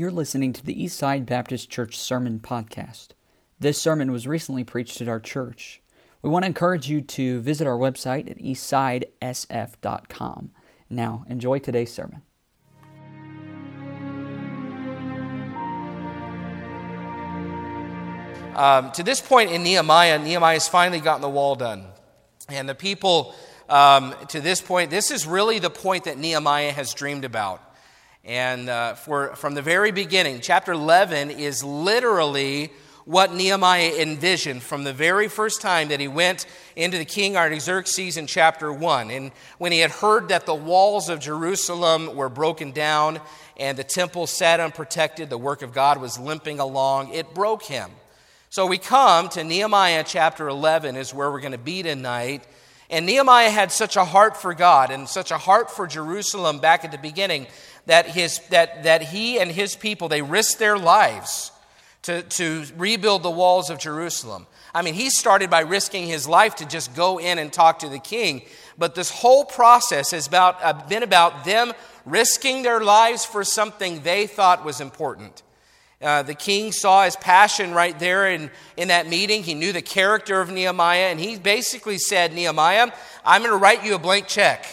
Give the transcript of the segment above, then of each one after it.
You're listening to the Eastside Baptist Church Sermon Podcast. This sermon was recently preached at our church. We want to encourage you to visit our website at eastsidesf.com. Now, enjoy today's sermon. Um, to this point in Nehemiah, Nehemiah has finally gotten the wall done. And the people, um, to this point, this is really the point that Nehemiah has dreamed about. And uh, for, from the very beginning, chapter 11 is literally what Nehemiah envisioned from the very first time that he went into the king Artaxerxes in chapter 1. And when he had heard that the walls of Jerusalem were broken down and the temple sat unprotected, the work of God was limping along, it broke him. So we come to Nehemiah chapter 11, is where we're going to be tonight. And Nehemiah had such a heart for God and such a heart for Jerusalem back at the beginning that, his, that, that he and his people, they risked their lives to, to rebuild the walls of Jerusalem. I mean, he started by risking his life to just go in and talk to the king. But this whole process has about, uh, been about them risking their lives for something they thought was important. Uh, the king saw his passion right there in, in that meeting. He knew the character of Nehemiah, and he basically said, Nehemiah, I'm going to write you a blank check.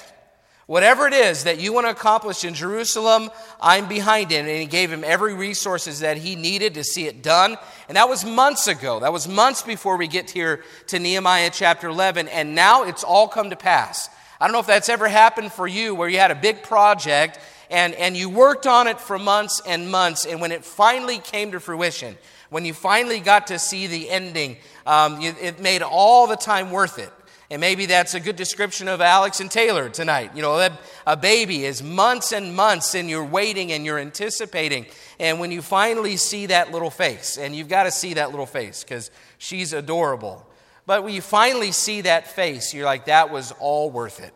Whatever it is that you want to accomplish in Jerusalem, I'm behind it. And he gave him every resources that he needed to see it done. And that was months ago. That was months before we get here to Nehemiah chapter 11. And now it's all come to pass. I don't know if that's ever happened for you where you had a big project and, and you worked on it for months and months. And when it finally came to fruition, when you finally got to see the ending, um, it made all the time worth it. And maybe that's a good description of Alex and Taylor tonight. You know, a baby is months and months, and you're waiting and you're anticipating. And when you finally see that little face, and you've got to see that little face because she's adorable. But when you finally see that face, you're like, that was all worth it.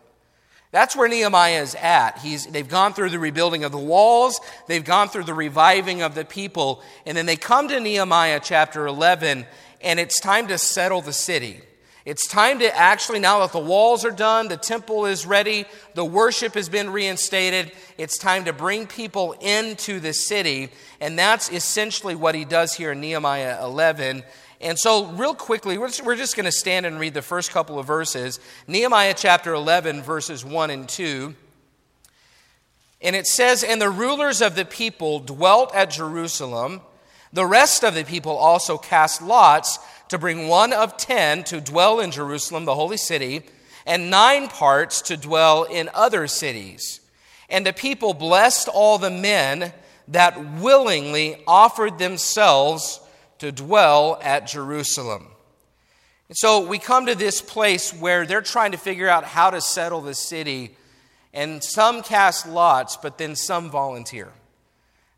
That's where Nehemiah is at. He's, they've gone through the rebuilding of the walls, they've gone through the reviving of the people, and then they come to Nehemiah chapter 11, and it's time to settle the city. It's time to actually, now that the walls are done, the temple is ready, the worship has been reinstated, it's time to bring people into the city. And that's essentially what he does here in Nehemiah 11. And so, real quickly, we're just going to stand and read the first couple of verses Nehemiah chapter 11, verses 1 and 2. And it says, And the rulers of the people dwelt at Jerusalem. The rest of the people also cast lots to bring one of ten to dwell in Jerusalem, the holy city, and nine parts to dwell in other cities. And the people blessed all the men that willingly offered themselves to dwell at Jerusalem. And so we come to this place where they're trying to figure out how to settle the city, and some cast lots, but then some volunteer.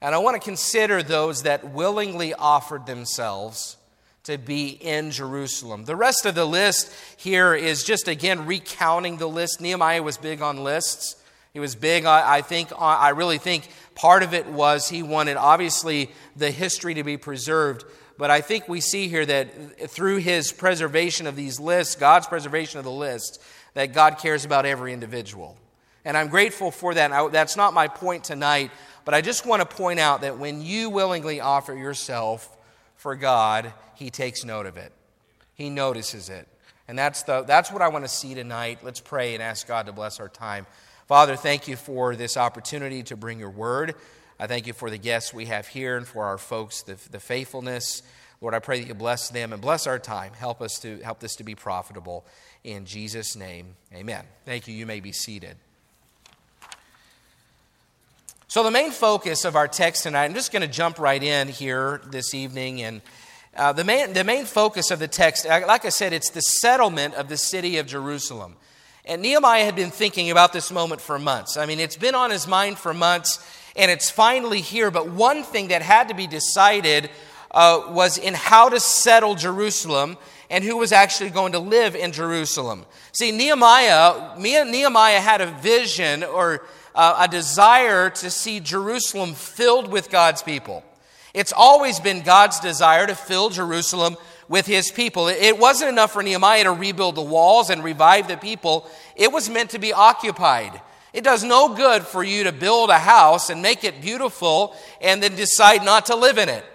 And I want to consider those that willingly offered themselves to be in Jerusalem. The rest of the list here is just again recounting the list. Nehemiah was big on lists. He was big, I think, uh, I really think part of it was he wanted, obviously, the history to be preserved. But I think we see here that through his preservation of these lists, God's preservation of the lists, that God cares about every individual. And I'm grateful for that. That's not my point tonight, but I just want to point out that when you willingly offer yourself for God, he takes note of it. He notices it. And that's, the, that's what I want to see tonight. Let's pray and ask God to bless our time. Father, thank you for this opportunity to bring your word. I thank you for the guests we have here and for our folks, the, the faithfulness. Lord, I pray that you bless them and bless our time. Help us to help this to be profitable. In Jesus' name, amen. Thank you. You may be seated. So, the main focus of our text tonight, I'm just going to jump right in here this evening and uh, the, main, the main focus of the text, uh, like I said, it's the settlement of the city of Jerusalem. And Nehemiah had been thinking about this moment for months. I mean, it's been on his mind for months, and it's finally here. But one thing that had to be decided uh, was in how to settle Jerusalem and who was actually going to live in Jerusalem. See, Nehemiah, Nehemiah had a vision or uh, a desire to see Jerusalem filled with God's people. It's always been God's desire to fill Jerusalem with his people. It wasn't enough for Nehemiah to rebuild the walls and revive the people, it was meant to be occupied. It does no good for you to build a house and make it beautiful and then decide not to live in it.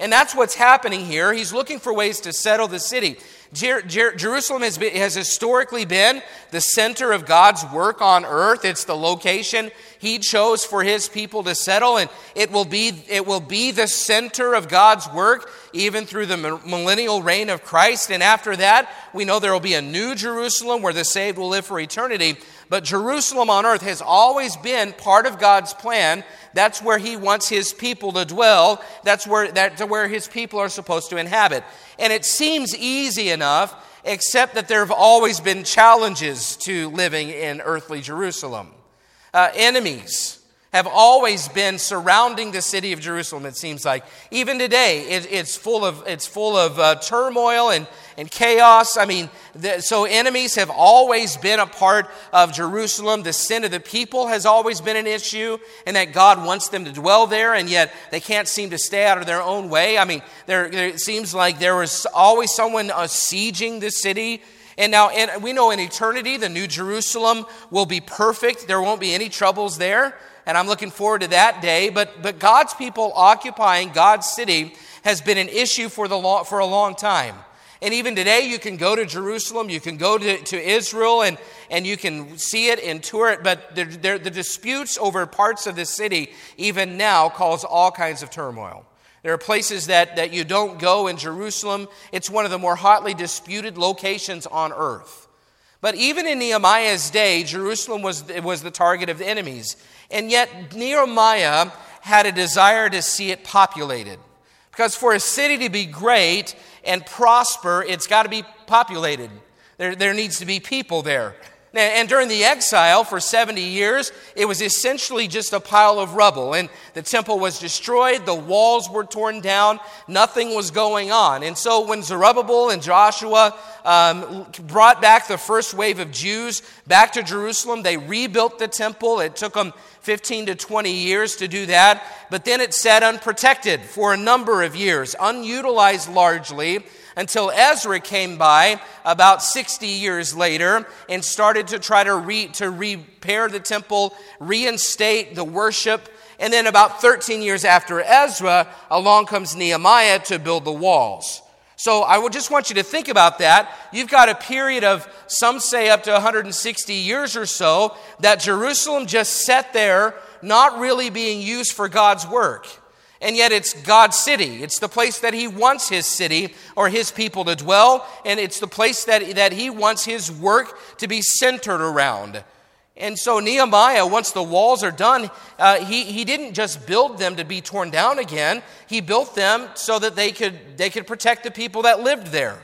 And that's what's happening here. He's looking for ways to settle the city. Jer- Jer- Jerusalem has, been, has historically been the center of God's work on earth. It's the location he chose for his people to settle, and it will be, it will be the center of God's work even through the millennial reign of Christ. And after that, we know there will be a new Jerusalem where the saved will live for eternity. But Jerusalem on earth has always been part of God's plan. That's where He wants His people to dwell. That's where, that's where His people are supposed to inhabit. And it seems easy enough, except that there have always been challenges to living in earthly Jerusalem. Uh, enemies have always been surrounding the city of Jerusalem, it seems like. Even today, it, it's full of, it's full of uh, turmoil and, and chaos. I mean, the, so enemies have always been a part of Jerusalem. The sin of the people has always been an issue, and that God wants them to dwell there, and yet they can't seem to stay out of their own way. I mean, there, there it seems like there was always someone uh, sieging the city. And now, and we know in eternity, the New Jerusalem will be perfect. There won't be any troubles there and I'm looking forward to that day. But, but God's people occupying God's city has been an issue for, the long, for a long time. And even today, you can go to Jerusalem, you can go to, to Israel, and, and you can see it and tour it. But the, the, the disputes over parts of the city, even now, cause all kinds of turmoil. There are places that, that you don't go in Jerusalem. It's one of the more hotly disputed locations on earth. But even in Nehemiah's day, Jerusalem was, was the target of the enemies. And yet, Nehemiah had a desire to see it populated. Because for a city to be great and prosper, it's got to be populated. There, there needs to be people there. And during the exile for 70 years, it was essentially just a pile of rubble. And the temple was destroyed, the walls were torn down, nothing was going on. And so when Zerubbabel and Joshua um, brought back the first wave of Jews back to Jerusalem, they rebuilt the temple. It took them 15 to 20 years to do that. But then it sat unprotected for a number of years, unutilized largely until Ezra came by about 60 years later and started to try to, re, to repair the temple, reinstate the worship. And then about 13 years after Ezra, along comes Nehemiah to build the walls. So I would just want you to think about that. You've got a period of, some say up to 160 years or so, that Jerusalem just sat there, not really being used for God's work and yet it's God's city. It's the place that He wants His city or His people to dwell, and it's the place that, that He wants His work to be centered around. And so, Nehemiah, once the walls are done, uh, he, he didn't just build them to be torn down again. He built them so that they could, they could protect the people that lived there.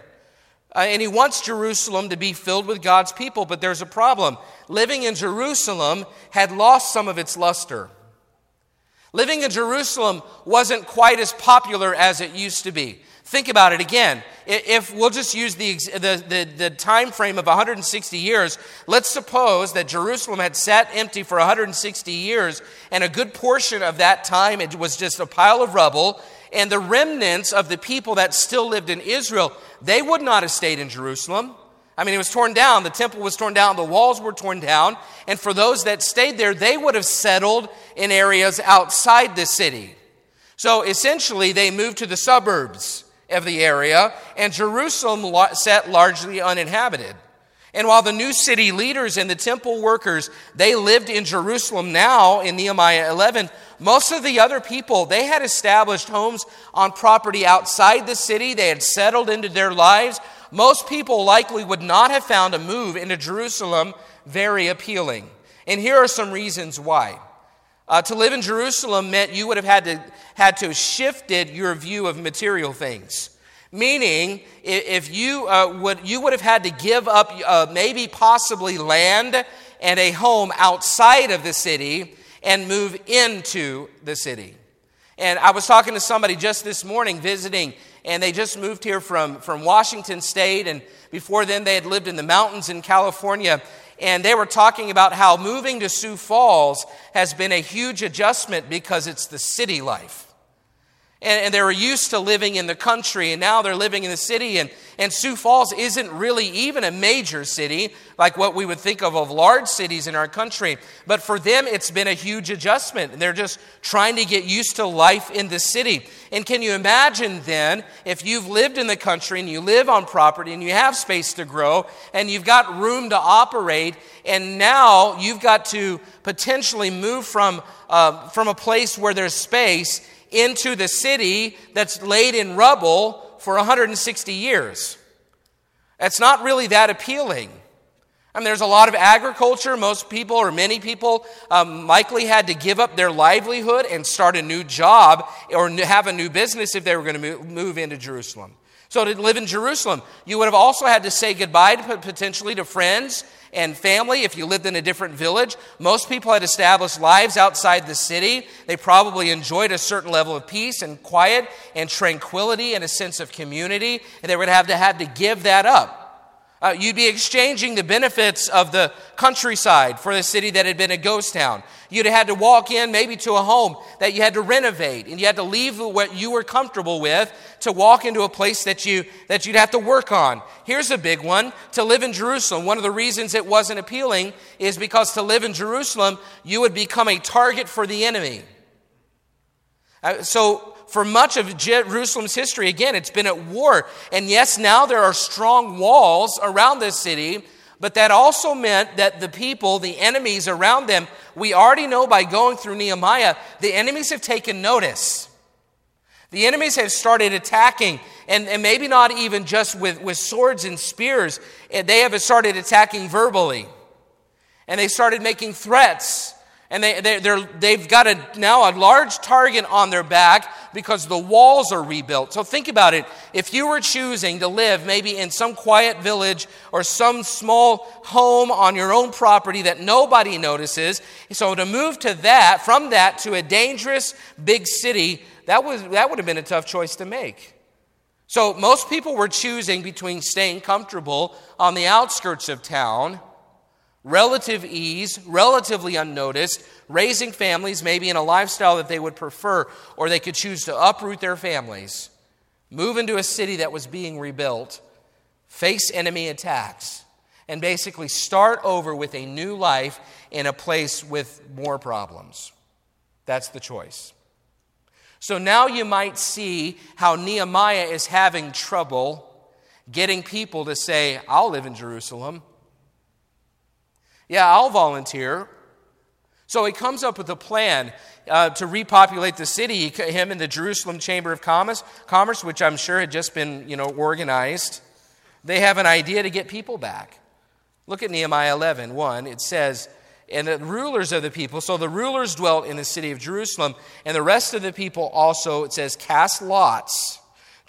Uh, and he wants Jerusalem to be filled with God's people, but there's a problem. Living in Jerusalem had lost some of its luster. Living in Jerusalem wasn't quite as popular as it used to be. Think about it again. If we'll just use the, the, the, the, time frame of 160 years, let's suppose that Jerusalem had sat empty for 160 years, and a good portion of that time it was just a pile of rubble, and the remnants of the people that still lived in Israel, they would not have stayed in Jerusalem. I mean, it was torn down. The temple was torn down. The walls were torn down. And for those that stayed there, they would have settled in areas outside the city. So essentially, they moved to the suburbs of the area, and Jerusalem sat largely uninhabited. And while the new city leaders and the temple workers, they lived in Jerusalem now in Nehemiah 11, most of the other people, they had established homes on property outside the city. They had settled into their lives most people likely would not have found a move into Jerusalem very appealing. And here are some reasons why. Uh, to live in Jerusalem meant you would have had to, had to shifted your view of material things. Meaning, if you, uh, would, you would have had to give up uh, maybe possibly land and a home outside of the city and move into the city. And I was talking to somebody just this morning visiting and they just moved here from, from Washington State. And before then, they had lived in the mountains in California. And they were talking about how moving to Sioux Falls has been a huge adjustment because it's the city life. And, and, they were used to living in the country, and now they're living in the city. And, and Sioux Falls isn't really even a major city, like what we would think of of large cities in our country. But for them, it's been a huge adjustment. And They're just trying to get used to life in the city. And can you imagine then, if you've lived in the country and you live on property and you have space to grow and you've got room to operate, and now you've got to potentially move from, uh, from a place where there's space into the city that's laid in rubble for 160 years. That's not really that appealing. I mean, there's a lot of agriculture. Most people, or many people, um, likely had to give up their livelihood and start a new job or have a new business if they were going to move into Jerusalem. So, to live in Jerusalem, you would have also had to say goodbye to, potentially to friends and family if you lived in a different village. Most people had established lives outside the city. They probably enjoyed a certain level of peace and quiet and tranquility and a sense of community, and they would have to have to give that up. Uh, you'd be exchanging the benefits of the countryside for the city that had been a ghost town. You'd have had to walk in maybe to a home that you had to renovate, and you had to leave what you were comfortable with to walk into a place that, you, that you'd have to work on. Here's a big one to live in Jerusalem. One of the reasons it wasn't appealing is because to live in Jerusalem, you would become a target for the enemy. Uh, so, for much of Jerusalem's history, again, it's been at war. And yes, now there are strong walls around this city, but that also meant that the people, the enemies around them, we already know by going through Nehemiah, the enemies have taken notice. The enemies have started attacking, and, and maybe not even just with, with swords and spears, eh, they have started attacking verbally. And they started making threats and they, they, they've got a, now a large target on their back because the walls are rebuilt. So think about it. If you were choosing to live maybe in some quiet village or some small home on your own property that nobody notices, so to move to that, from that to a dangerous big city, that, was, that would have been a tough choice to make. So most people were choosing between staying comfortable on the outskirts of town relative ease, relatively unnoticed, raising families maybe in a lifestyle that they would prefer, or they could choose to uproot their families, move into a city that was being rebuilt, face enemy attacks, and basically start over with a new life in a place with more problems. That's the choice. So now you might see how Nehemiah is having trouble getting people to say, I'll live in Jerusalem. Yeah, I'll volunteer. So he comes up with a plan uh, to repopulate the city. Him and the Jerusalem Chamber of Commerce, Commerce, which I'm sure had just been you know, organized, they have an idea to get people back. Look at Nehemiah 11 1. It says, and the rulers of the people, so the rulers dwelt in the city of Jerusalem, and the rest of the people also, it says, cast lots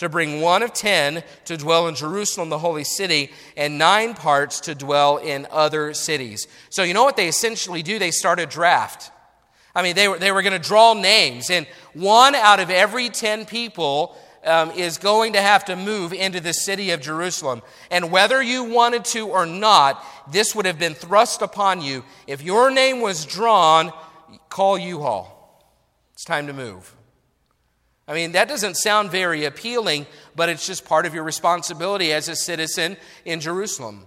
to bring one of ten to dwell in Jerusalem, the holy city, and nine parts to dwell in other cities. So, you know what they essentially do? They start a draft. I mean, they were, they were going to draw names, and one out of every 10 people um, is going to have to move into the city of Jerusalem. And whether you wanted to or not, this would have been thrust upon you. If your name was drawn, call U Haul. It's time to move. I mean, that doesn't sound very appealing, but it's just part of your responsibility as a citizen in Jerusalem.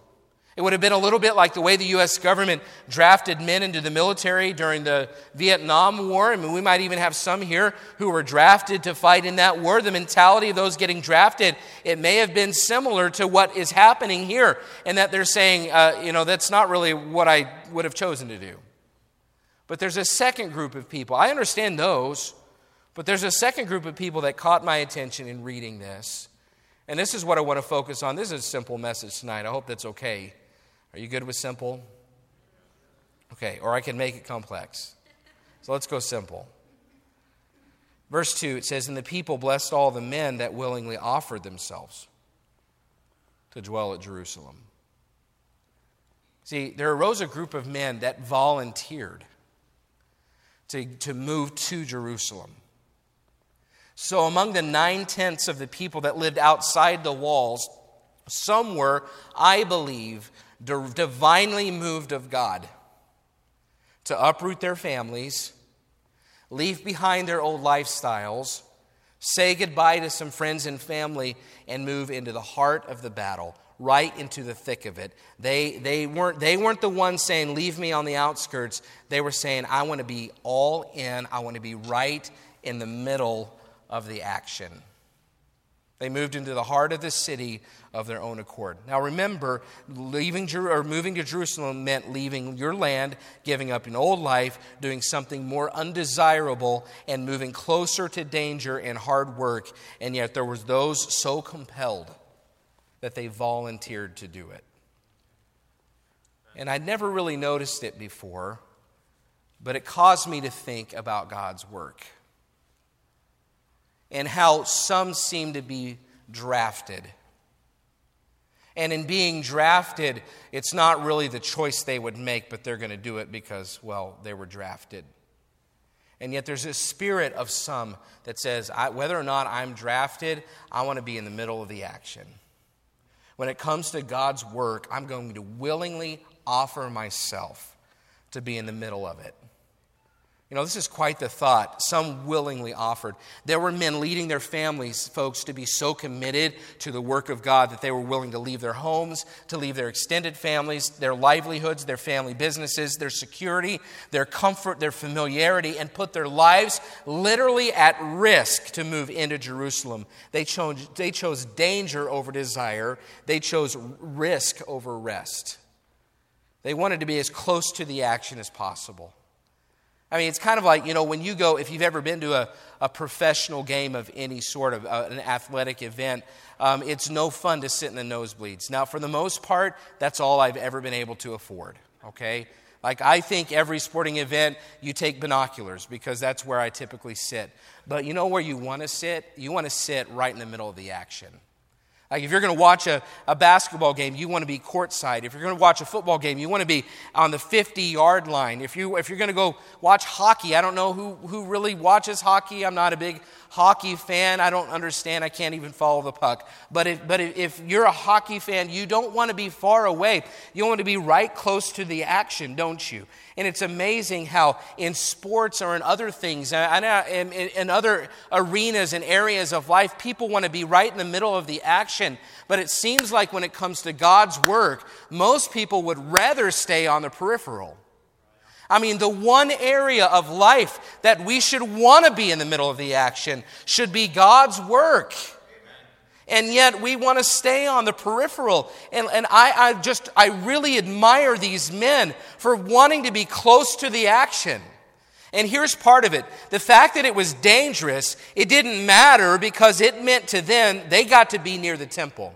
It would have been a little bit like the way the U.S. government drafted men into the military during the Vietnam War. I mean, we might even have some here who were drafted to fight in that war. The mentality of those getting drafted, it may have been similar to what is happening here, and that they're saying, uh, you know, that's not really what I would have chosen to do. But there's a second group of people. I understand those but there's a second group of people that caught my attention in reading this. And this is what I want to focus on. This is a simple message tonight. I hope that's okay. Are you good with simple? Okay, or I can make it complex. So let's go simple. Verse 2, it says, And the people blessed all the men that willingly offered themselves to dwell at Jerusalem. See, there arose a group of men that volunteered to, to move to Jerusalem. So, among the nine tenths of the people that lived outside the walls, some were, I believe, divinely moved of God to uproot their families, leave behind their old lifestyles, say goodbye to some friends and family, and move into the heart of the battle, right into the thick of it. They, they, weren't, they weren't the ones saying, Leave me on the outskirts. They were saying, I want to be all in, I want to be right in the middle of the action. They moved into the heart of the city of their own accord. Now remember, leaving or moving to Jerusalem meant leaving your land, giving up an old life, doing something more undesirable, and moving closer to danger and hard work. And yet there was those so compelled that they volunteered to do it. And I'd never really noticed it before, but it caused me to think about God's work and how some seem to be drafted. And in being drafted, it's not really the choice they would make, but they're going to do it because, well, they were drafted. And yet there's a spirit of some that says, whether or not I'm drafted, I want to be in the middle of the action. When it comes to God's work, I'm going to willingly offer myself to be in the middle of it. You know, this is quite the thought. Some willingly offered. There were men leading their families, folks, to be so committed to the work of God that they were willing to leave their homes, to leave their extended families, their livelihoods, their family businesses, their security, their comfort, their familiarity, and put their lives literally at risk to move into Jerusalem. They chose, they chose danger over desire, they chose risk over rest. They wanted to be as close to the action as possible. I mean, it's kind of like, you know, when you go, if you've ever been to a, a professional game of any sort of uh, an athletic event, um, it's no fun to sit in the nosebleeds. Now, for the most part, that's all I've ever been able to afford, okay? Like, I think every sporting event, you take binoculars because that's where I typically sit. But you know where you want to sit? You want to sit right in the middle of the action. Like if you're going to watch a, a basketball game, you want to be courtside. If you're going to watch a football game, you want to be on the 50 yard line. If, you, if you're going to go watch hockey, I don't know who, who really watches hockey. I'm not a big hockey fan. I don't understand. I can't even follow the puck. But if, but if you're a hockey fan, you don't want to be far away. You want to be right close to the action, don't you? And it's amazing how in sports or in other things, and in, other arenas and areas of life, people want to be right in the middle of the action. But it seems like when it comes to God's work, most people would rather stay on the peripheral. I mean, the one area of life that we should want to be in the middle of the action should be God's work. And yet we want to stay on the peripheral. And, and I, I just, I really admire these men for wanting to be close to the action. And here's part of it the fact that it was dangerous, it didn't matter because it meant to them they got to be near the temple.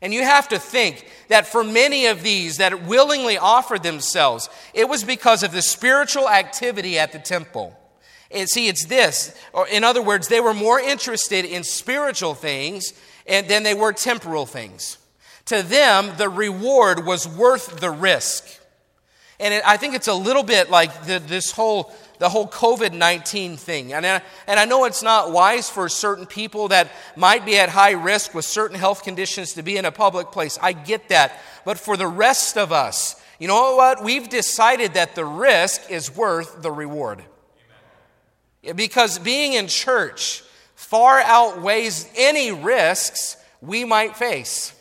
And you have to think that for many of these that willingly offered themselves, it was because of the spiritual activity at the temple. And see, it's this, in other words, they were more interested in spiritual things than they were temporal things. To them, the reward was worth the risk. And it, I think it's a little bit like the, this whole, the whole COVID 19 thing. And I, and I know it's not wise for certain people that might be at high risk with certain health conditions to be in a public place. I get that. But for the rest of us, you know what? We've decided that the risk is worth the reward. Because being in church far outweighs any risks we might face.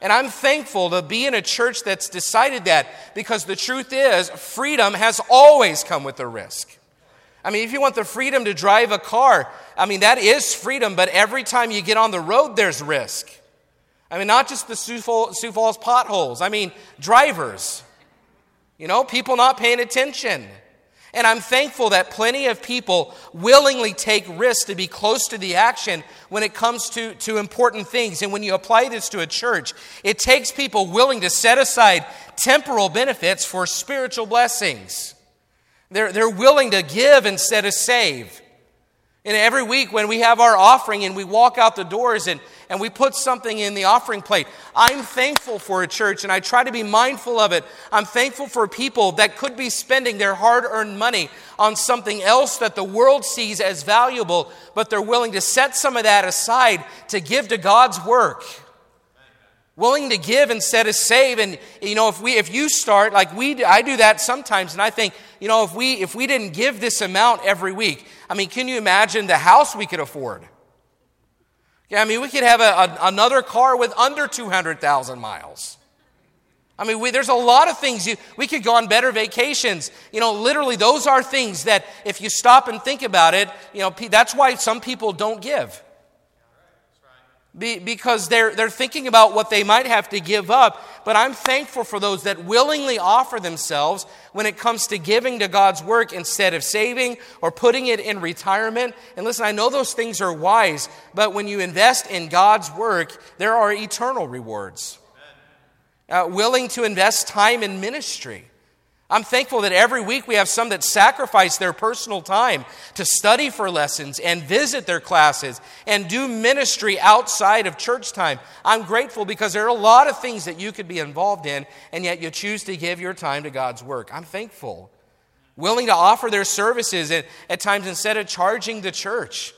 And I'm thankful to be in a church that's decided that because the truth is, freedom has always come with a risk. I mean, if you want the freedom to drive a car, I mean, that is freedom, but every time you get on the road, there's risk. I mean, not just the Sioux Falls potholes, I mean, drivers. You know, people not paying attention. And I'm thankful that plenty of people willingly take risks to be close to the action when it comes to, to important things. And when you apply this to a church, it takes people willing to set aside temporal benefits for spiritual blessings. They're, they're willing to give instead of save. And every week when we have our offering and we walk out the doors and, and we put something in the offering plate, I'm thankful for a church and I try to be mindful of it. I'm thankful for people that could be spending their hard earned money on something else that the world sees as valuable, but they're willing to set some of that aside to give to God's work. Willing to give instead of save and you know if we if you start like we i do that sometimes and i think you know if we if we didn't give this amount every week i mean can you imagine the house we could afford yeah i mean we could have a, a, another car with under 200000 miles I mean, we, there's a lot of things you, we could go on better vacations. You know, literally, those are things that if you stop and think about it, you know, that's why some people don't give. Be, because they're, they're thinking about what they might have to give up. But I'm thankful for those that willingly offer themselves when it comes to giving to God's work instead of saving or putting it in retirement. And listen, I know those things are wise, but when you invest in God's work, there are eternal rewards. Uh, willing to invest time in ministry. I'm thankful that every week we have some that sacrifice their personal time to study for lessons and visit their classes and do ministry outside of church time. I'm grateful because there are a lot of things that you could be involved in, and yet you choose to give your time to God's work. I'm thankful. Willing to offer their services at, at times instead of charging the church.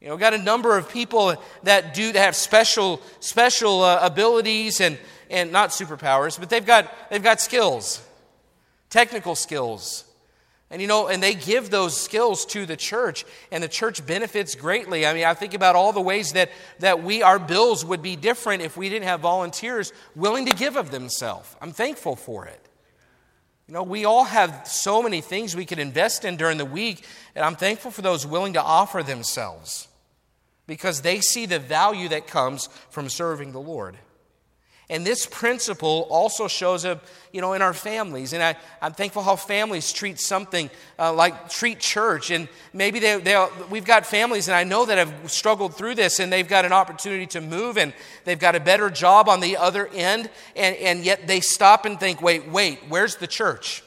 You know, got a number of people that do that have special special uh, abilities and and not superpowers, but they've got they've got skills technical skills. And you know, and they give those skills to the church, and the church benefits greatly. I mean, I think about all the ways that, that we, our bills would be different if we didn't have volunteers willing to give of themselves. I'm thankful for it. You know, we all have so many things we could invest in during the week, and I'm thankful for those willing to offer themselves because they see the value that comes from serving the Lord. And this principle also shows up, you know, in our families. And I, I'm thankful how families treat something uh, like treat church. And maybe they, we've got families, and I know that have struggled through this, and they've got an opportunity to move, and they've got a better job on the other end, and, and yet they stop and think, wait, wait, where's the church?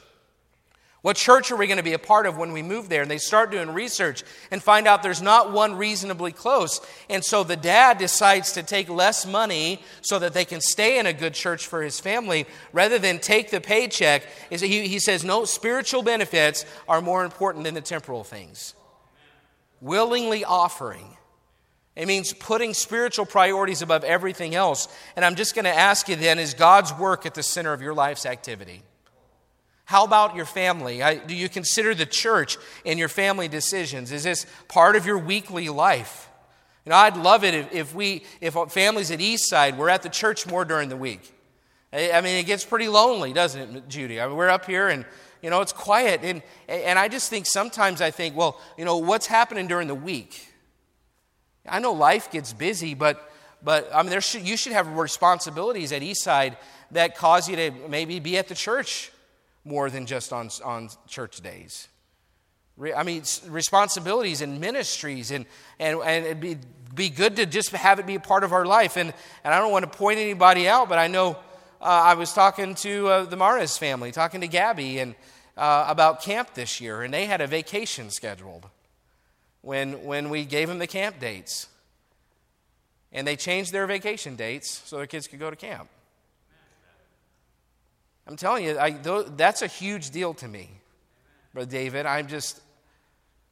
What church are we going to be a part of when we move there? And they start doing research and find out there's not one reasonably close. And so the dad decides to take less money so that they can stay in a good church for his family rather than take the paycheck. He, he says, no, spiritual benefits are more important than the temporal things. Willingly offering. It means putting spiritual priorities above everything else. And I'm just going to ask you then is God's work at the center of your life's activity? How about your family? do you consider the church in your family decisions? Is this part of your weekly life? You know, I'd love it if, if we, if families at East Eastside were at the church more during the week. I mean, it gets pretty lonely, doesn't it, Judy? I mean, we're up here and, you know, it's quiet. And, and I just think sometimes I think, well, you know, what's happening during the week? I know life gets busy, but, but I mean, there should, you should have responsibilities at Eastside that cause you to maybe be at the church more than just on, on church days. I mean, responsibilities and ministries, and, and, and it'd be, be good to just have it be a part of our life. And, and I don't want to point anybody out, but I know uh, I was talking to uh, the Mares family, talking to Gabby and, uh, about camp this year, and they had a vacation scheduled when, when we gave them the camp dates. And they changed their vacation dates so their kids could go to camp. I'm telling you, I, that's a huge deal to me, Brother David. I'm just,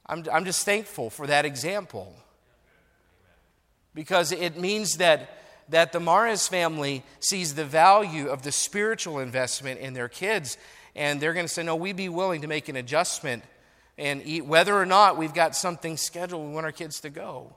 I'm, I'm just thankful for that example because it means that, that the Mares family sees the value of the spiritual investment in their kids, and they're going to say, No, we'd be willing to make an adjustment and eat, whether or not we've got something scheduled we want our kids to go.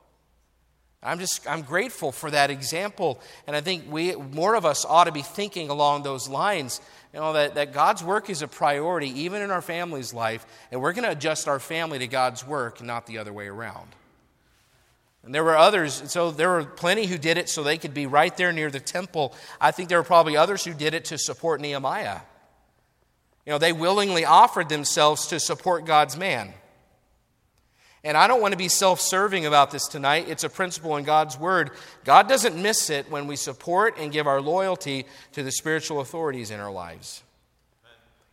I'm just I'm grateful for that example, and I think we more of us ought to be thinking along those lines. You know that, that God's work is a priority even in our family's life, and we're going to adjust our family to God's work, not the other way around. And there were others, so there were plenty who did it so they could be right there near the temple. I think there were probably others who did it to support Nehemiah. You know, they willingly offered themselves to support God's man. And I don't want to be self serving about this tonight. It's a principle in God's Word. God doesn't miss it when we support and give our loyalty to the spiritual authorities in our lives.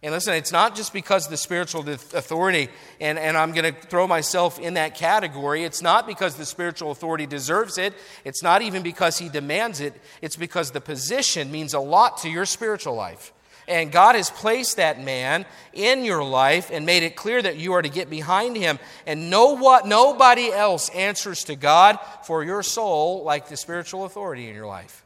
And listen, it's not just because the spiritual authority, and, and I'm going to throw myself in that category. It's not because the spiritual authority deserves it. It's not even because he demands it. It's because the position means a lot to your spiritual life. And God has placed that man in your life and made it clear that you are to get behind him. And know what nobody else answers to God for your soul like the spiritual authority in your life.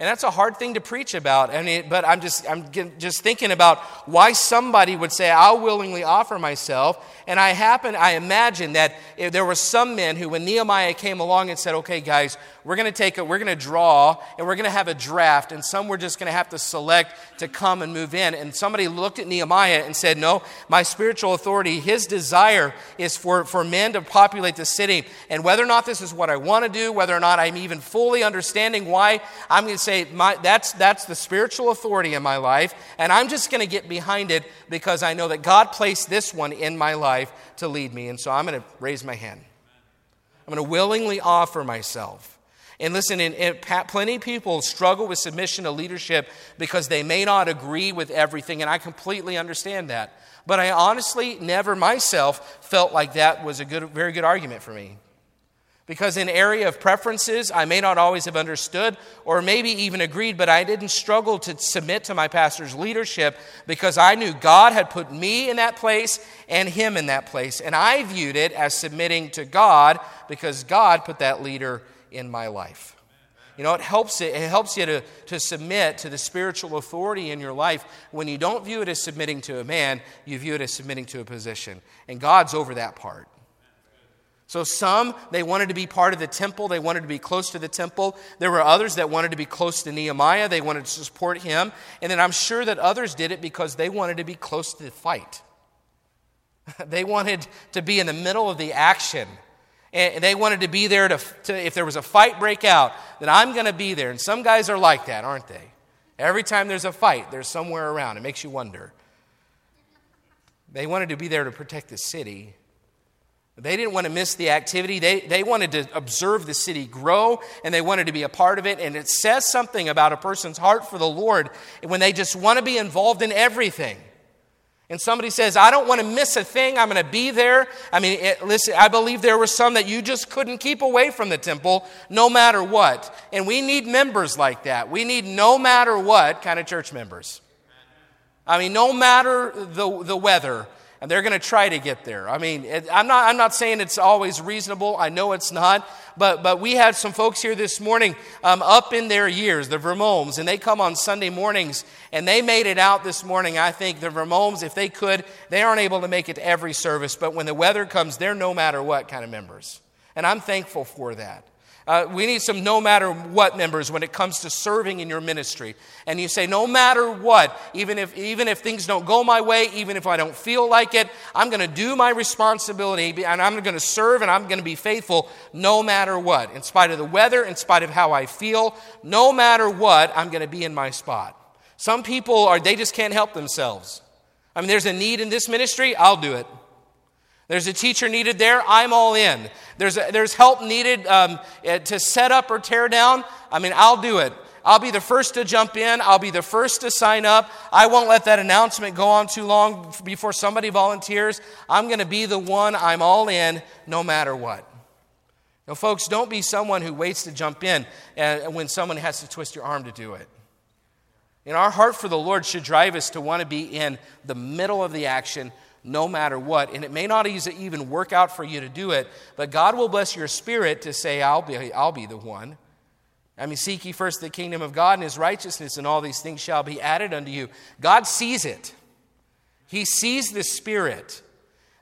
And that's a hard thing to preach about. I mean, but I'm just, I'm just thinking about why somebody would say, I'll willingly offer myself. And I happen, I imagine that if there were some men who, when Nehemiah came along and said, okay, guys, we're going to take it, we're going to draw, and we're going to have a draft, and some we're just going to have to select to come and move in. And somebody looked at Nehemiah and said, no, my spiritual authority, his desire is for, for men to populate the city. And whether or not this is what I want to do, whether or not I'm even fully understanding why, I'm going to say, my, that's, that's the spiritual authority in my life, and I'm just going to get behind it because I know that God placed this one in my life to lead me. And so I'm going to raise my hand. I'm going to willingly offer myself. And listen, plenty of people struggle with submission to leadership because they may not agree with everything, and I completely understand that. But I honestly never myself felt like that was a good, very good argument for me. Because in area of preferences, I may not always have understood or maybe even agreed, but I didn't struggle to submit to my pastor's leadership because I knew God had put me in that place and him in that place. And I viewed it as submitting to God because God put that leader in my life. You know, it helps, it, it helps you to, to submit to the spiritual authority in your life when you don't view it as submitting to a man, you view it as submitting to a position. And God's over that part. So, some, they wanted to be part of the temple. They wanted to be close to the temple. There were others that wanted to be close to Nehemiah. They wanted to support him. And then I'm sure that others did it because they wanted to be close to the fight. they wanted to be in the middle of the action. And they wanted to be there to, to if there was a fight break out, then I'm going to be there. And some guys are like that, aren't they? Every time there's a fight, they're somewhere around. It makes you wonder. They wanted to be there to protect the city. They didn't want to miss the activity. They, they wanted to observe the city grow and they wanted to be a part of it. And it says something about a person's heart for the Lord when they just want to be involved in everything. And somebody says, I don't want to miss a thing. I'm going to be there. I mean, it, listen, I believe there were some that you just couldn't keep away from the temple no matter what. And we need members like that. We need no matter what kind of church members. I mean, no matter the, the weather, and they're going to try to get there. I mean, it, I'm, not, I'm not saying it's always reasonable. I know it's not. But, but we had some folks here this morning um, up in their years, the Vermomes, and they come on Sunday mornings, and they made it out this morning. I think the Vermomes, if they could, they aren't able to make it to every service, but when the weather comes, they're no matter what kind of members. And I'm thankful for that. Uh, we need some no matter what members when it comes to serving in your ministry. And you say, no matter what, even if, even if things don't go my way, even if I don't feel like it, I'm going to do my responsibility and I'm going to serve and I'm going to be faithful no matter what. In spite of the weather, in spite of how I feel, no matter what, I'm going to be in my spot. Some people are, they just can't help themselves. I mean, there's a need in this ministry, I'll do it. There's a teacher needed there, I'm all in. There's, a, there's help needed um, eh, to set up or tear down, I mean, I'll do it. I'll be the first to jump in. I'll be the first to sign up. I won't let that announcement go on too long before somebody volunteers. I'm going to be the one. I'm all in no matter what. Now, folks, don't be someone who waits to jump in eh, when someone has to twist your arm to do it. And our heart for the Lord should drive us to want to be in the middle of the action no matter what. And it may not even work out for you to do it, but God will bless your spirit to say, I'll be, I'll be the one. I mean, seek ye first the kingdom of God and his righteousness, and all these things shall be added unto you. God sees it. He sees the spirit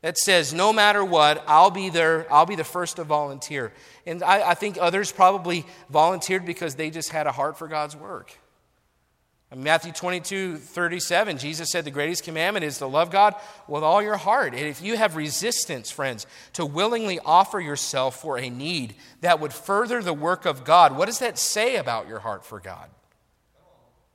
that says, no matter what, I'll be there, I'll be the first to volunteer. And I, I think others probably volunteered because they just had a heart for God's work. In Matthew 22, 37, Jesus said the greatest commandment is to love God with all your heart. And if you have resistance, friends, to willingly offer yourself for a need that would further the work of God, what does that say about your heart for God?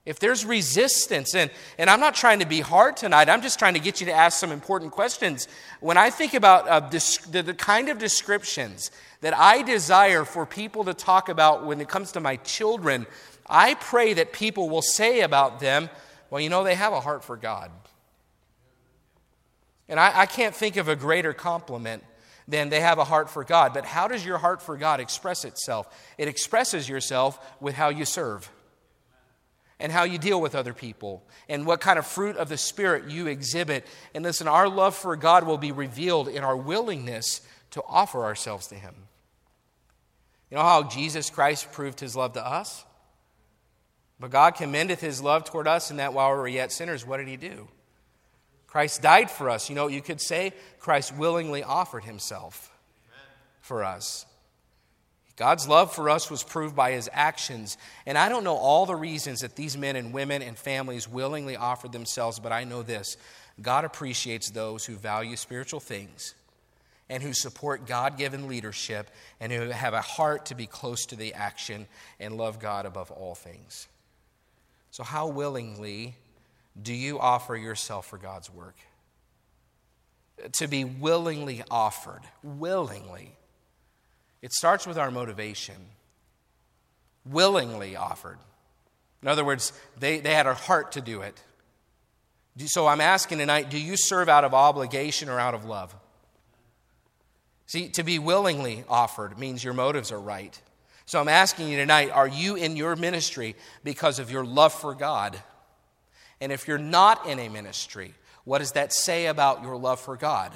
If there's resistance, and, and I'm not trying to be hard tonight, I'm just trying to get you to ask some important questions. When I think about uh, the, the kind of descriptions that I desire for people to talk about when it comes to my children, I pray that people will say about them, well, you know, they have a heart for God. And I, I, can't think of a greater compliment than they have a heart for God. But how does your heart for God express itself? It expresses yourself with how you serve and how you deal with other people and what kind of fruit of the Spirit you exhibit. And listen, our love for God will be revealed in our willingness to offer ourselves to Him. You know how Jesus Christ proved His love to us? But God commendeth his love toward us in that while we were yet sinners, what did he do? Christ died for us. You know, you could say Christ willingly offered himself for us. God's love for us was proved by his actions. And I don't know all the reasons that these men and women and families willingly offered themselves, but I know this God appreciates those who value spiritual things and who support God given leadership and who have a heart to be close to the action and love God above all things. So, how willingly do you offer yourself for God's work? To be willingly offered, willingly. It starts with our motivation. Willingly offered. In other words, they, they had a heart to do it. So I'm asking tonight do you serve out of obligation or out of love? See, to be willingly offered means your motives are right. So I'm asking you tonight are you in your ministry because of your love for God? And if you're not in a ministry, what does that say about your love for God?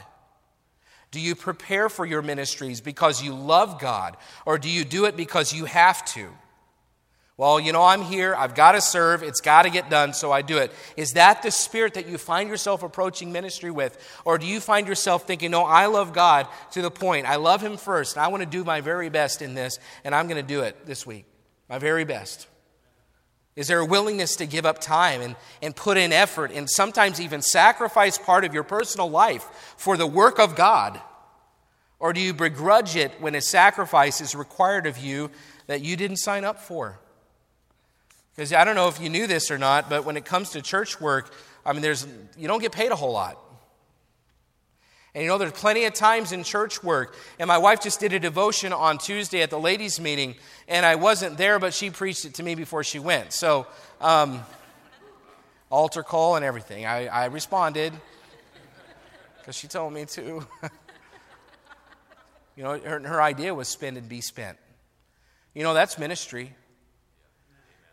Do you prepare for your ministries because you love God, or do you do it because you have to? Well, you know, I'm here, I've got to serve, it's got to get done, so I do it. Is that the spirit that you find yourself approaching ministry with? Or do you find yourself thinking, no, I love God to the point, I love Him first, and I want to do my very best in this, and I'm going to do it this week? My very best. Is there a willingness to give up time and, and put in effort and sometimes even sacrifice part of your personal life for the work of God? Or do you begrudge it when a sacrifice is required of you that you didn't sign up for? Because I don't know if you knew this or not, but when it comes to church work, I mean, there's, you don't get paid a whole lot. And you know, there's plenty of times in church work. And my wife just did a devotion on Tuesday at the ladies' meeting, and I wasn't there, but she preached it to me before she went. So, um, altar call and everything. I, I responded because she told me to. you know, her, her idea was spend and be spent. You know, that's ministry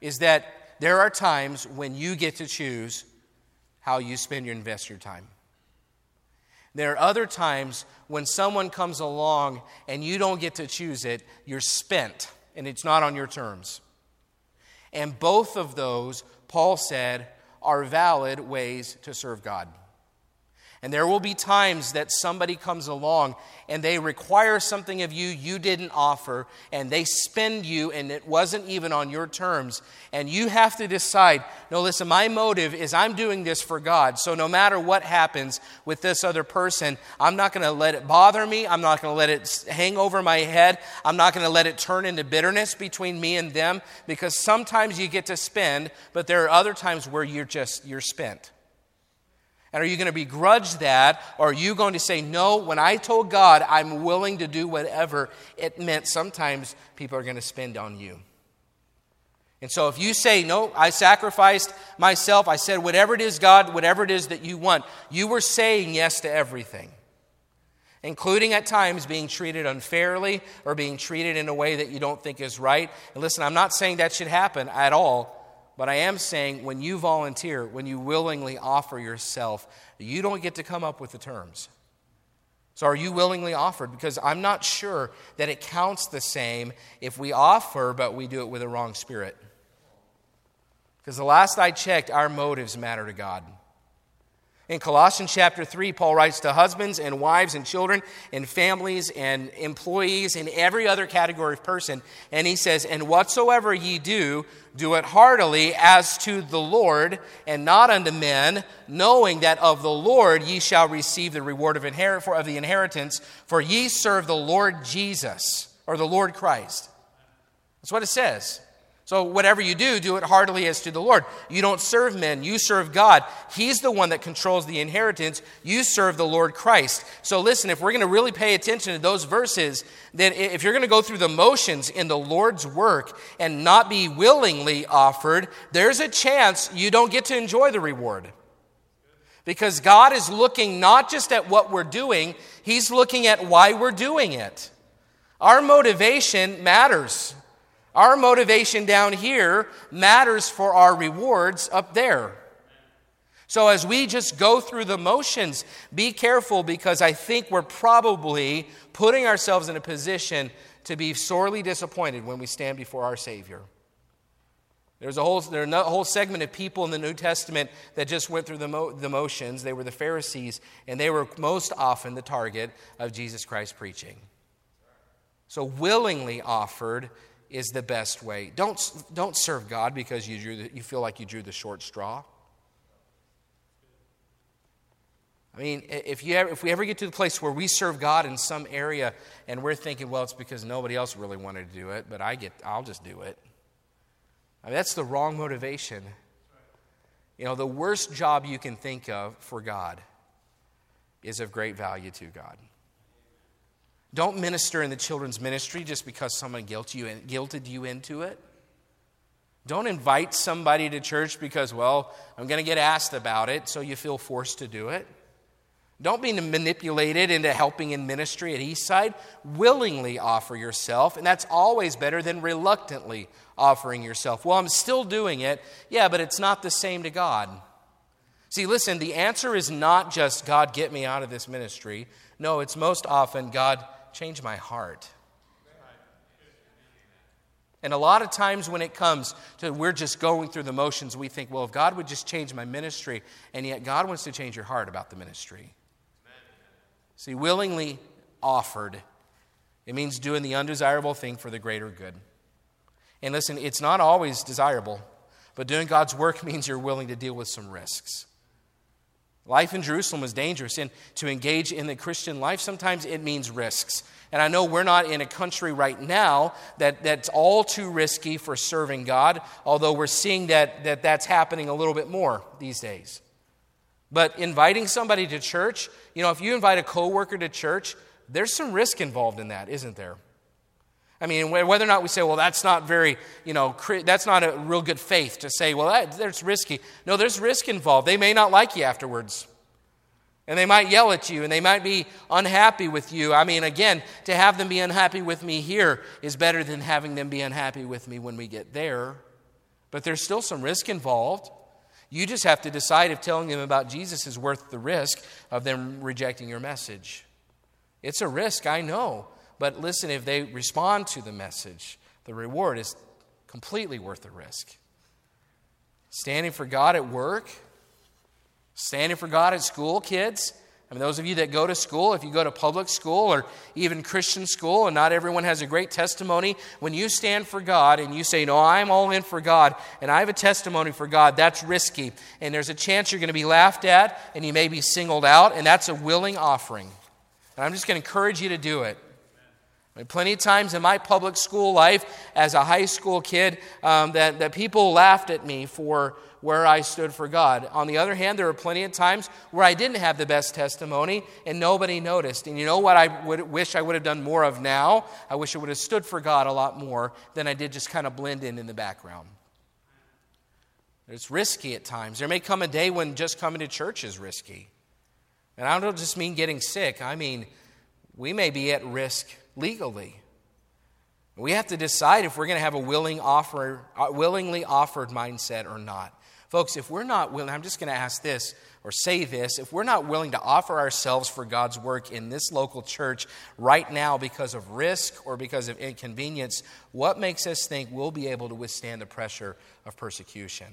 is that there are times when you get to choose how you spend your invest your time. There are other times when someone comes along and you don't get to choose it, you're spent and it's not on your terms. And both of those, Paul said, are valid ways to serve God. And there will be times that somebody comes along and they require something of you you didn't offer, and they spend you, and it wasn't even on your terms. And you have to decide no, listen, my motive is I'm doing this for God. So no matter what happens with this other person, I'm not going to let it bother me. I'm not going to let it hang over my head. I'm not going to let it turn into bitterness between me and them because sometimes you get to spend, but there are other times where you're just, you're spent. And are you going to begrudge that? Or are you going to say, no, when I told God I'm willing to do whatever, it meant sometimes people are going to spend on you. And so if you say, no, I sacrificed myself, I said, whatever it is, God, whatever it is that you want, you were saying yes to everything, including at times being treated unfairly or being treated in a way that you don't think is right. And listen, I'm not saying that should happen at all. But I am saying when you volunteer, when you willingly offer yourself, you don't get to come up with the terms. So are you willingly offered? Because I'm not sure that it counts the same if we offer, but we do it with a wrong spirit. Because the last I checked, our motives matter to God. In Colossians chapter 3, Paul writes to husbands and wives and children and families and employees and every other category of person. And he says, And whatsoever ye do, do it heartily as to the Lord and not unto men, knowing that of the Lord ye shall receive the reward of, inherit, for, of the inheritance, for ye serve the Lord Jesus, or the Lord Christ. That's what it says. So, whatever you do, do it heartily as to the Lord. You don't serve men, you serve God. He's the one that controls the inheritance. You serve the Lord Christ. So, listen, if we're going to really pay attention to those verses, then if you're going to go through the motions in the Lord's work and not be willingly offered, there's a chance you don't get to enjoy the reward. Because God is looking not just at what we're doing, He's looking at why we're doing it. Our motivation matters. Our motivation down here matters for our rewards up there. So, as we just go through the motions, be careful because I think we're probably putting ourselves in a position to be sorely disappointed when we stand before our Savior. There's a whole, there's a whole segment of people in the New Testament that just went through the, mo- the motions. They were the Pharisees, and they were most often the target of Jesus Christ preaching. So, willingly offered is the best way. Don't, don't serve God because you, drew the, you feel like you drew the short straw. I mean, if, you ever, if we ever get to the place where we serve God in some area and we're thinking, well, it's because nobody else really wanted to do it, but I get, I'll just do it. I mean, that's the wrong motivation. You know, the worst job you can think of for God is of great value to God. Don't minister in the children's ministry just because someone guilted you, guilted you into it. Don't invite somebody to church because, well, I'm going to get asked about it, so you feel forced to do it. Don't be manipulated into helping in ministry at Eastside. Willingly offer yourself, and that's always better than reluctantly offering yourself. Well, I'm still doing it. Yeah, but it's not the same to God. See, listen, the answer is not just, God, get me out of this ministry. No, it's most often, God, change my heart. And a lot of times when it comes to we're just going through the motions, we think, well, if God would just change my ministry, and yet God wants to change your heart about the ministry. See, willingly offered, it means doing the undesirable thing for the greater good. And listen, it's not always desirable, but doing God's work means you're willing to deal with some risks. Life in Jerusalem was dangerous, and to engage in the Christian life, sometimes it means risks. And I know we're not in a country right now that, that's all too risky for serving God, although we're seeing that, that that's happening a little bit more these days. But inviting somebody to church, you know, if you invite a coworker to church, there's some risk involved in that, isn't there? I mean, whether or not we say, well, that's not very, you know, that's not a real good faith to say, well, that, that's risky. No, there's risk involved. They may not like you afterwards. And they might yell at you and they might be unhappy with you. I mean, again, to have them be unhappy with me here is better than having them be unhappy with me when we get there. But there's still some risk involved. You just have to decide if telling them about Jesus is worth the risk of them rejecting your message. It's a risk, I know. But listen, if they respond to the message, the reward is completely worth the risk. Standing for God at work, standing for God at school, kids. I mean, those of you that go to school, if you go to public school or even Christian school, and not everyone has a great testimony, when you stand for God and you say, No, I'm all in for God, and I have a testimony for God, that's risky. And there's a chance you're going to be laughed at, and you may be singled out, and that's a willing offering. And I'm just going to encourage you to do it. Plenty of times in my public school life as a high school kid um, that, that people laughed at me for where I stood for God. On the other hand, there were plenty of times where I didn't have the best testimony and nobody noticed. And you know what I would, wish I would have done more of now? I wish I would have stood for God a lot more than I did just kind of blend in in the background. It's risky at times. There may come a day when just coming to church is risky. And I don't just mean getting sick, I mean, we may be at risk legally. We have to decide if we're going to have a willing offer, uh, willingly offered mindset or not. Folks, if we're not willing, I'm just going to ask this or say this if we're not willing to offer ourselves for God's work in this local church right now because of risk or because of inconvenience, what makes us think we'll be able to withstand the pressure of persecution?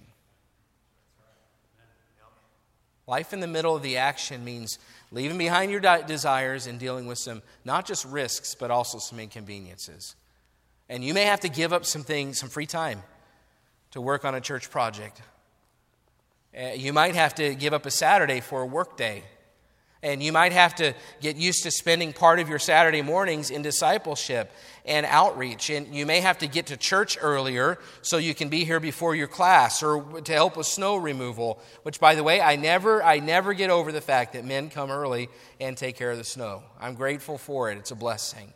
Life in the middle of the action means leaving behind your desires and dealing with some, not just risks, but also some inconveniences. And you may have to give up some things, some free time to work on a church project. Uh, you might have to give up a Saturday for a work day. And you might have to get used to spending part of your Saturday mornings in discipleship and outreach. And you may have to get to church earlier so you can be here before your class or to help with snow removal. Which, by the way, I never, I never get over the fact that men come early and take care of the snow. I'm grateful for it, it's a blessing.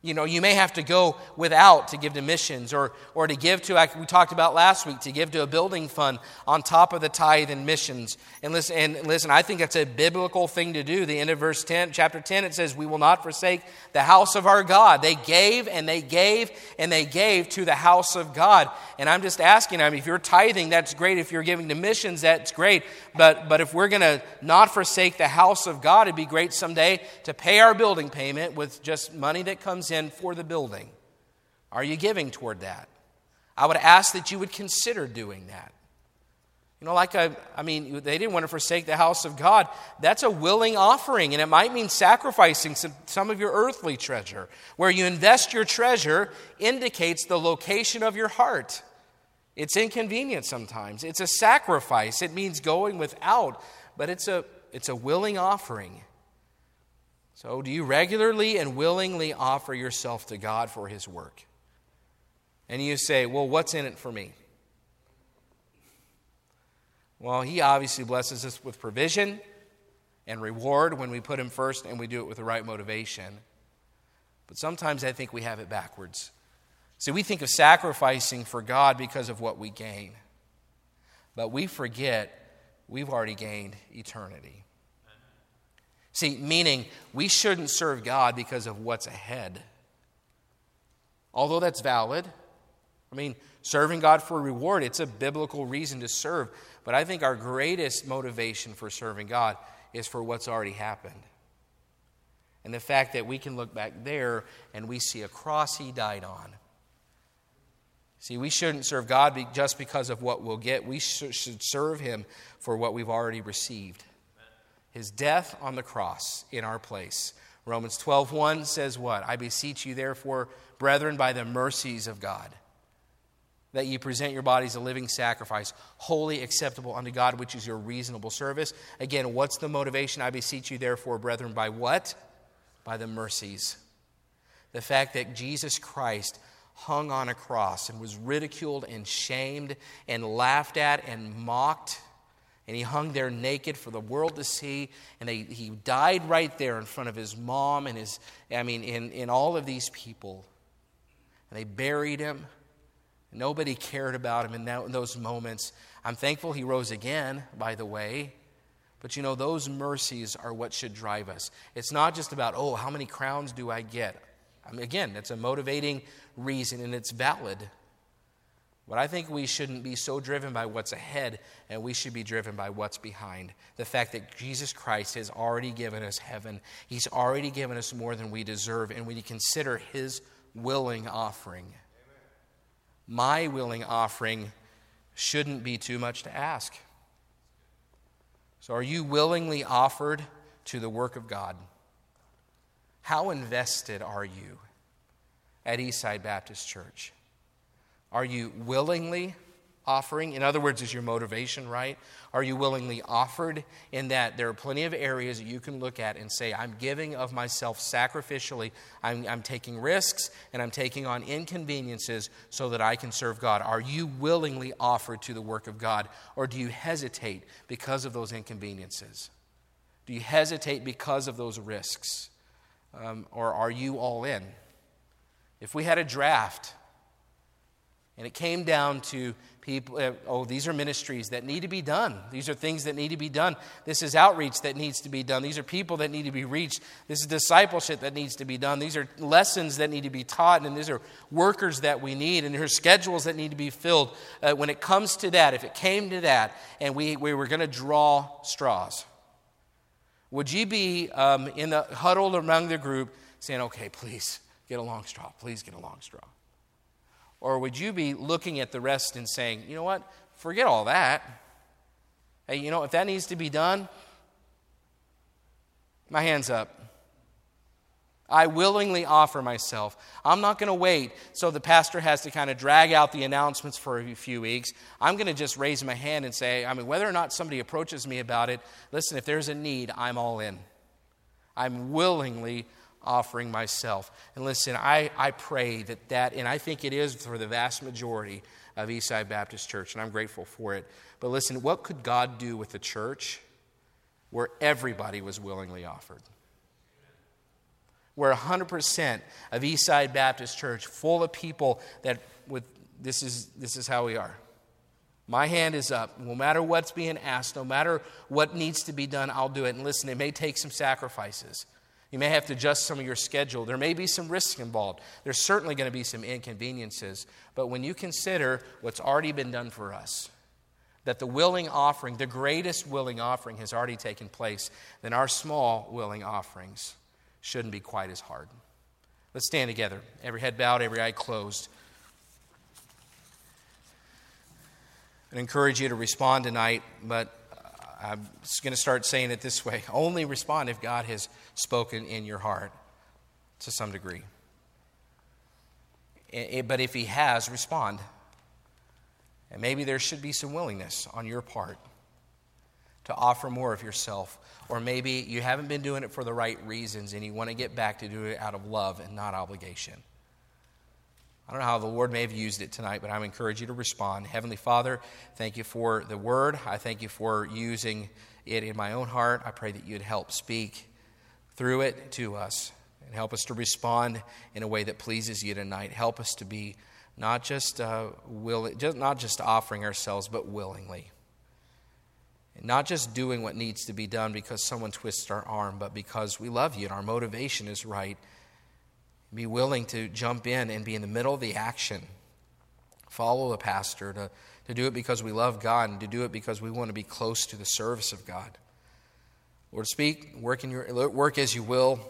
You know, you may have to go without to give to missions or, or to give to, like we talked about last week, to give to a building fund on top of the tithe and missions. And listen, and listen, I think that's a biblical thing to do. The end of verse 10, chapter 10, it says, We will not forsake the house of our God. They gave and they gave and they gave to the house of God. And I'm just asking, I mean, if you're tithing, that's great. If you're giving to missions, that's great. But, but if we're going to not forsake the house of God, it'd be great someday to pay our building payment with just money that comes in for the building. Are you giving toward that? I would ask that you would consider doing that. You know, like I, I mean, they didn't want to forsake the house of God. That's a willing offering, and it might mean sacrificing some, some of your earthly treasure. Where you invest your treasure indicates the location of your heart. It's inconvenient sometimes. It's a sacrifice. It means going without, but it's a, it's a willing offering. So, do you regularly and willingly offer yourself to God for His work? And you say, well, what's in it for me? Well, He obviously blesses us with provision and reward when we put Him first and we do it with the right motivation. But sometimes I think we have it backwards. See, we think of sacrificing for God because of what we gain, but we forget we've already gained eternity. See, meaning we shouldn't serve God because of what's ahead. Although that's valid. I mean, serving God for reward, it's a biblical reason to serve. But I think our greatest motivation for serving God is for what's already happened. And the fact that we can look back there and we see a cross He died on See, we shouldn't serve God just because of what we'll get. We should serve Him for what we've already received. His death on the cross in our place. Romans 12:1 says what? I beseech you therefore, brethren, by the mercies of God, that you present your bodies a living sacrifice, holy acceptable unto God, which is your reasonable service. Again, what's the motivation? I beseech you therefore, brethren, by what? By the mercies. The fact that Jesus Christ hung on a cross and was ridiculed and shamed and laughed at and mocked. And he hung there naked for the world to see. And they, he died right there in front of his mom and his, I mean, in, in all of these people. And they buried him. Nobody cared about him in, that, in those moments. I'm thankful he rose again, by the way. But you know, those mercies are what should drive us. It's not just about, oh, how many crowns do I get? I mean, again, that's a motivating reason and it's valid. But I think we shouldn't be so driven by what's ahead and we should be driven by what's behind. The fact that Jesus Christ has already given us heaven, He's already given us more than we deserve, and we consider His willing offering. Amen. My willing offering shouldn't be too much to ask. So, are you willingly offered to the work of God? How invested are you at Eastside Baptist Church? Are you willingly offering? In other words, is your motivation right? Are you willingly offered in that there are plenty of areas that you can look at and say, I'm giving of myself sacrificially, I'm, I'm taking risks, and I'm taking on inconveniences so that I can serve God? Are you willingly offered to the work of God, or do you hesitate because of those inconveniences? Do you hesitate because of those risks? Um, or are you all in? If we had a draft and it came down to people, uh, oh, these are ministries that need to be done. These are things that need to be done. This is outreach that needs to be done. These are people that need to be reached. This is discipleship that needs to be done. These are lessons that need to be taught, and these are workers that we need, and there's schedules that need to be filled. Uh, when it comes to that, if it came to that, and we, we were going to draw straws, would you be um, in the huddled among the group saying, okay, please get a long straw, please get a long straw? Or would you be looking at the rest and saying, you know what, forget all that. Hey, you know, if that needs to be done, my hand's up. I willingly offer myself. I'm not going to wait so the pastor has to kind of drag out the announcements for a few weeks. I'm going to just raise my hand and say, I mean, whether or not somebody approaches me about it, listen, if there's a need, I'm all in. I'm willingly offering myself. And listen, I, I pray that that, and I think it is for the vast majority of Eastside Baptist Church, and I'm grateful for it. But listen, what could God do with a church where everybody was willingly offered? We're 100% of Eastside Baptist Church, full of people that with this is this is how we are. My hand is up. No matter what's being asked, no matter what needs to be done, I'll do it. And listen, it may take some sacrifices. You may have to adjust some of your schedule. There may be some risks involved. There's certainly going to be some inconveniences. But when you consider what's already been done for us, that the willing offering, the greatest willing offering, has already taken place, then our small willing offerings shouldn't be quite as hard. Let's stand together, every head bowed, every eye closed. and encourage you to respond tonight, but I'm going to start saying it this way only respond if God has spoken in your heart to some degree. But if He has, respond. And maybe there should be some willingness on your part to offer more of yourself. Or maybe you haven't been doing it for the right reasons and you want to get back to do it out of love and not obligation. I don't know how the Lord may have used it tonight, but I encourage you to respond. Heavenly Father, thank you for the word. I thank you for using it in my own heart. I pray that you'd help speak through it to us and help us to respond in a way that pleases you tonight. Help us to be not just, uh, will, just, not just offering ourselves, but willingly. Not just doing what needs to be done because someone twists our arm, but because we love you and our motivation is right be willing to jump in and be in the middle of the action. Follow the pastor, to, to do it because we love God, and to do it because we want to be close to the service of God. Lord, speak, work, in your, work as you will,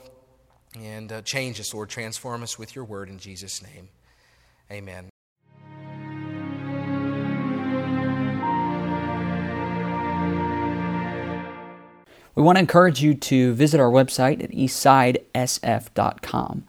and uh, change us, Lord. Transform us with your word in Jesus' name. Amen. We want to encourage you to visit our website at eastsidesf.com.